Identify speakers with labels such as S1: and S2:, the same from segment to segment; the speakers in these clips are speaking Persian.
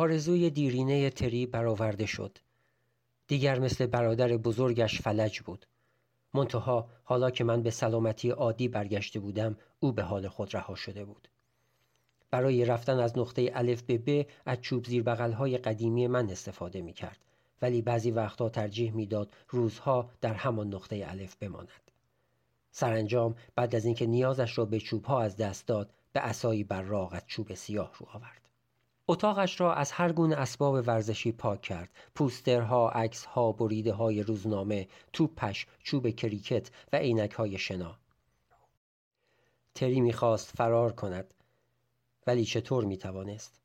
S1: آرزوی دیرینه تری برآورده شد. دیگر مثل برادر بزرگش فلج بود. منتها حالا که من به سلامتی عادی برگشته بودم او به حال خود رها شده بود. برای رفتن از نقطه الف به ب از چوب زیر های قدیمی من استفاده می کرد ولی بعضی وقتها ترجیح می‌داد روزها در همان نقطه الف بماند. سرانجام بعد از اینکه نیازش را به چوب ها از دست داد به اسایی براق از چوب سیاه رو آورد. اتاقش را از هر گونه اسباب ورزشی پاک کرد. پوسترها عکسها بریده های روزنامه توپش چوب کریکت و عینک های شنا. تری می‌خواست فرار کند ولی چطور می‌توانست؟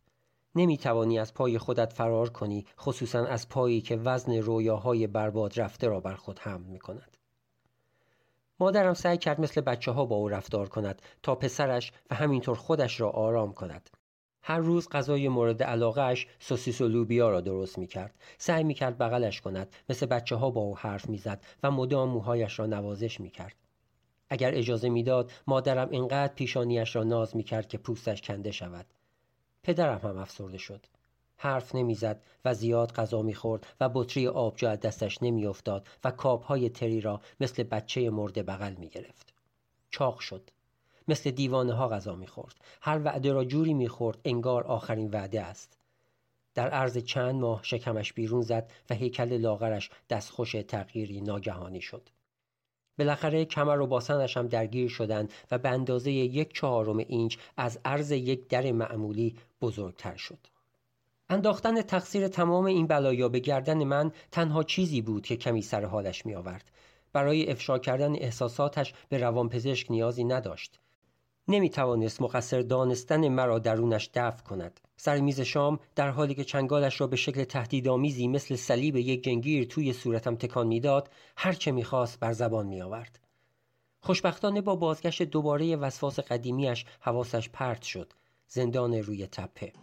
S1: نمی‌توانی از پای خودت فرار کنی خصوصا از پایی که وزن رویاهای برباد رفته را بر خود حمل می کند. مادرم سعی کرد مثل بچه ها با او رفتار کند تا پسرش و همینطور خودش را آرام کند. هر روز غذای مورد علاقهش سوسیس و لوبیا را درست می کرد. سعی می کرد بغلش کند مثل بچه ها با او حرف می زد و مدام موهایش را نوازش می کرد. اگر اجازه می‌داد مادرم اینقدر پیشانیش را ناز می کرد که پوستش کنده شود. پدرم هم افسرده شد. حرف نمی‌زد و زیاد غذا می‌خورد و بطری آبجو از دستش نمیافتاد و کابهای تری را مثل بچه مرده بغل می گرفت. چاق شد. مثل دیوانه ها غذا می‌خورد هر وعده را جوری می‌خورد انگار آخرین وعده است در عرض چند ماه شکمش بیرون زد و هیکل لاغرش دستخوش تغییری ناگهانی شد بالاخره کمر و باسنش هم درگیر شدند و به اندازه یک چهارم اینچ از عرض یک در معمولی بزرگتر شد انداختن تقصیر تمام این بلایا به گردن من تنها چیزی بود که کمی سر حالش می آورد. برای افشا کردن احساساتش به روانپزشک نیازی نداشت. نمی توانست مقصر دانستن مرا درونش دفع کند. سر میز شام در حالی که چنگالش را به شکل تهدیدآمیزی مثل صلیب یک جنگیر توی صورتم تکان می‌داد هر چه می‌خواست بر زبان می آورد. خوشبختانه با بازگشت دوباره وسواس قدیمیش حواسش پرت شد. زندان روی تپه.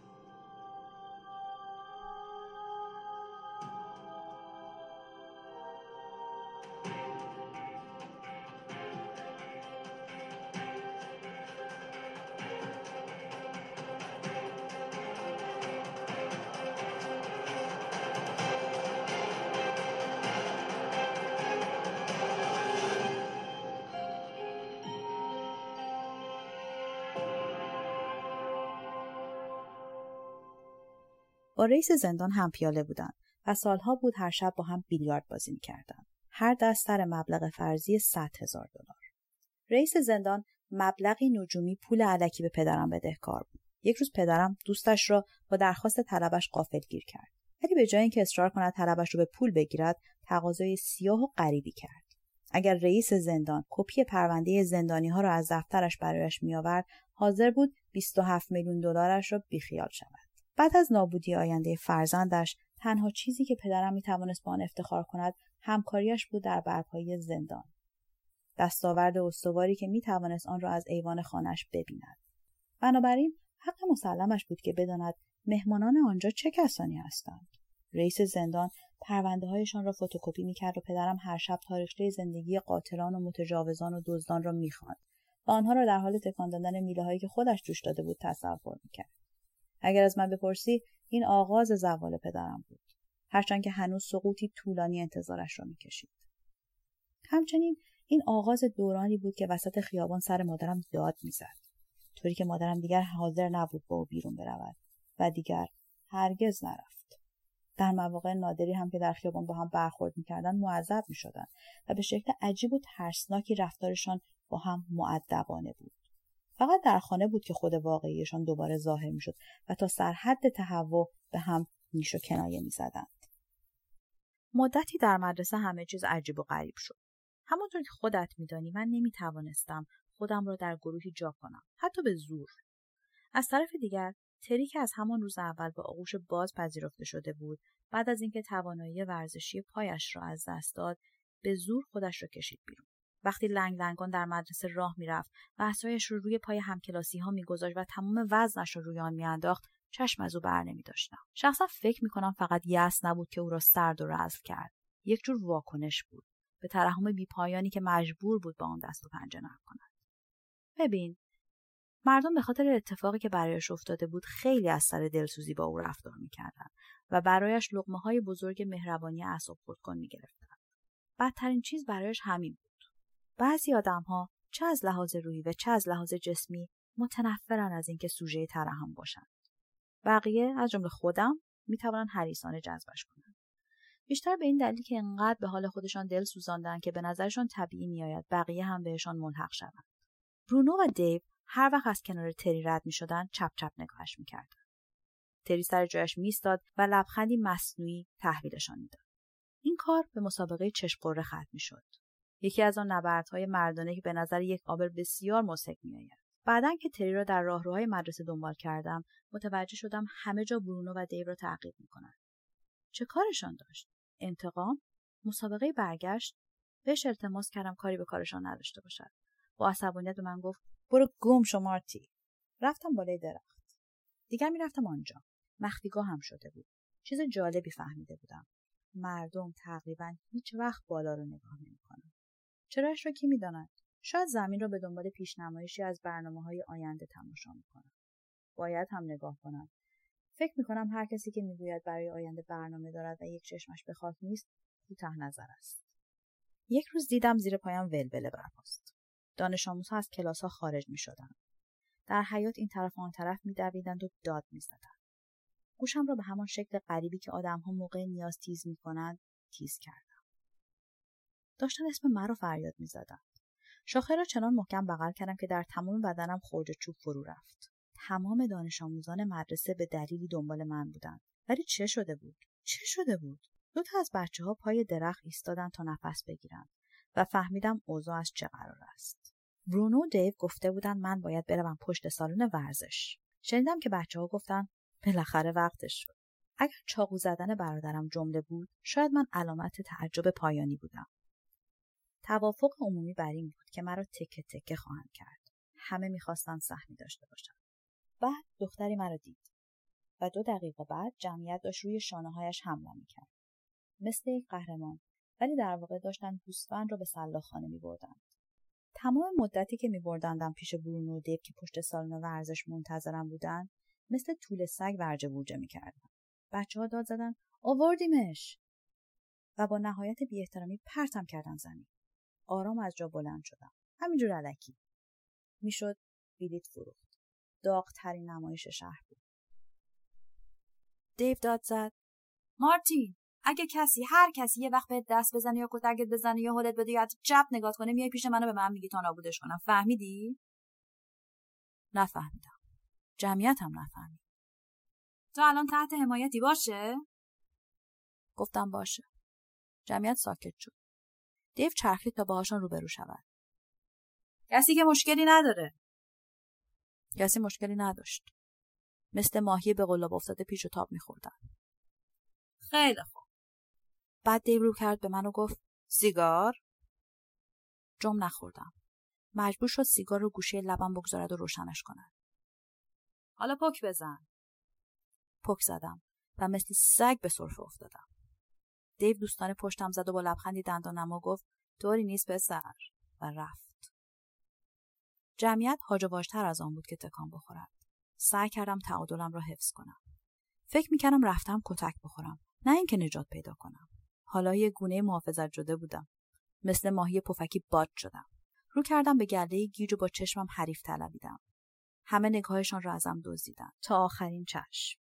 S2: رئیس زندان هم پیاله بودن و سالها بود هر شب با هم بیلیارد بازی می‌کردن. هر دست سر مبلغ فرضی 100 هزار دلار. رئیس زندان مبلغی نجومی پول علکی به پدرم بدهکار بود. یک روز پدرم دوستش را با درخواست طلبش گیر کرد. ولی به جای اینکه اصرار کند طلبش رو به پول بگیرد، تقاضای سیاه و غریبی کرد. اگر رئیس زندان کپی پرونده زندانی ها را از دفترش برایش میآورد حاضر بود 27 میلیون دلارش را بیخیال شود بعد از نابودی آینده فرزندش تنها چیزی که پدرم می‌توانست با آن افتخار کند همکاریش بود در برپایی زندان. دستاورد استواری که می‌توانست آن را از ایوان خانش ببیند. بنابراین حق مسلمش بود که بداند مهمانان آنجا چه کسانی هستند. رئیس زندان پرونده هایشان را فتوکپی می‌کرد و پدرم هر شب تاریخچه زندگی قاتلان و متجاوزان و دزدان را می‌خواند و آنها را در حال تکان دادن میله هایی که خودش جوش داده بود تصور می‌کرد. اگر از من بپرسی این آغاز زوال پدرم بود. هرچند که هنوز سقوطی طولانی انتظارش را می‌کشید. همچنین این آغاز دورانی بود که وسط خیابان سر مادرم داد می‌زد. طوری که مادرم دیگر حاضر نبود با او بیرون برود و دیگر هرگز نرفت. در مواقع نادری هم که در خیابان با هم برخورد می‌کردند معذب می‌شدند و به شکل عجیب و ترسناکی رفتارشان با هم معدبانه بود. فقط در خانه بود که خود واقعیشان دوباره ظاهر می‌شد و تا سرحد تهوع به هم نیش و کنایه می‌زدند. مدتی در مدرسه همه چیز عجیب و غریب شد. همانطور که خودت میدانی من نمی‌توانستم خودم را در گروهی جا کنم حتی به زور. از طرف دیگر تری که از همان روز اول به آغوش باز پذیرفته شده بود بعد از اینکه توانایی ورزشی پایش را از دست داد به زور خودش را کشید بیرون. وقتی لنگ لنگان در مدرسه راه می‌رفت و اسایش رو روی پای همکلاسی ها میگذاشت و تمام وزنش رو روی آن میانداخت چشم از او بر نمی داشتم. شخصا فکر می کنم فقط یأس نبود که او را سرد و رزل کرد. یک جور واکنش بود. به ترحم بیپایانی که مجبور بود با آن دست و پنجه نرم کند. ببین مردم به خاطر اتفاقی که برایش افتاده بود خیلی از سر دلسوزی با او رفتار می‌کردند و برایش لقمه های بزرگ مهربانی اعصاب خود کن می‌گرفتند بدترین چیز برایش همین بود بعضی آدمها چه از لحاظ روحی و چه از لحاظ جسمی متنفرن از اینکه سوژه ترحم باشند بقیه از جمله خودم می‌توانند حریصانه جذبش کنند بیشتر به این دلیل که انقدر به حال خودشان دل سوزاندن که به نظرشان طبیعی میآید بقیه هم بهشان ملحق شوند برونو و دیو هر وقت از کنار تری رد می شدن چپ چپ نگاهش می کردن. تری سر جایش میستاد و لبخندی مصنوعی تحویلشان می‌داد. این کار به مسابقه چشم قره ختم می شد. یکی از آن نبردهای مردانه که به نظر یک آبر بسیار مسک میآید. بعدا که تری را در راهروهای مدرسه دنبال کردم متوجه شدم همه جا برونو و دیو را تعقیب می‌کنند. چه کارشان داشت؟ انتقام؟ مسابقه برگشت؟ بهش التماس کردم کاری به کارشان نداشته باشد. با عصبانیت به من گفت برو گم شو رفتم بالای درخت. دیگر می‌رفتم آنجا. مخفیگاه هم شده بود. چیز جالبی فهمیده بودم. مردم تقریبا هیچ وقت بالا رو نگاه نمی‌کنن چرایش را کی می‌داند شاید زمین را به دنبال پیشنمایشی از برنامه های آینده تماشا می‌کنم باید هم نگاه کنم فکر می‌کنم هر کسی که می‌گوید برای آینده برنامه دارد و یک چشمش به خاک نیست کوتاه نظر است یک روز دیدم زیر پایم ولوله برخاست دانش آموزها از کلاس ها خارج می شدن. در حیات این طرف آن طرف می دویدند و داد می زدن. گوشم را به همان شکل غریبی که آدم ها موقع نیاز تیز می کنند تیز کردم. داشتن اسم مرا فریاد می زدن. شاخه را چنان محکم بغل کردم که در تمام بدنم خورج چوب فرو رفت. تمام دانش آموزان مدرسه به دلیلی دنبال من بودند. ولی چه شده بود؟ چه شده بود؟ دو تا از بچه ها پای درخت ایستادن تا نفس بگیرند و فهمیدم اوضاع از چه قرار است. برونو و دیو گفته بودن من باید بروم پشت سالن ورزش. شنیدم که بچه ها گفتن بالاخره وقتش شد. اگر چاقو زدن برادرم جمله بود شاید من علامت تعجب پایانی بودم. توافق عمومی بر این بود که مرا تکه تکه خواهند کرد. همه می‌خواستند سهمی داشته باشند. بعد دختری مرا دید و دو دقیقه بعد جمعیت داشت روی شانه هایش حمله می‌کرد. مثل یک قهرمان ولی در واقع داشتن گوسفند را به سلاخانه می بردن. تمام مدتی که می بردندم پیش برونو و دیو که پشت سالن ورزش منتظرم بودن مثل طول سگ ورجه بورجه می کردن. بچه ها داد زدن آوردیمش و با نهایت بی احترامی پرتم کردن زمین. آرام از جا بلند شدم. همینجور علکی. می‌شد بلیت فروخت. داغترین نمایش شهر بود. دیو داد زد. مارتین اگه کسی هر کسی یه وقت بهت دست بزنه یا کتکت بزنه یا حالت بده یا چپ نگاه کنه میای پیش منو به من میگی تا نابودش کنم فهمیدی نفهمیدم جمعیت هم نفهمید تو الان تحت حمایتی باشه گفتم باشه جمعیت ساکت شد دیو چرخید تا باهاشون روبرو شود. کسی که مشکلی نداره. کسی مشکلی نداشت. مثل ماهی به قلاب افتاده پیش و تاب میخوردن. خیلی خوب. بعد دیو رو کرد به من و گفت سیگار؟ جم نخوردم. مجبور شد سیگار رو گوشه لبم بگذارد و روشنش کند. حالا پک بزن. پک زدم و مثل سگ به سرفه افتادم. دیو دوستانه پشتم زد و با لبخندی دندانم و گفت طوری نیست پسر و رفت جمعیت هاج از آن بود که تکان بخورد سعی کردم تعادلم را حفظ کنم فکر می‌کردم رفتم کتک بخورم نه اینکه نجات پیدا کنم حالا یه گونه محافظت شده بودم. مثل ماهی پفکی باد شدم. رو کردم به گله گیج و با چشمم حریف طلبیدم. همه نگاهشان را ازم دزدیدن تا آخرین چشم.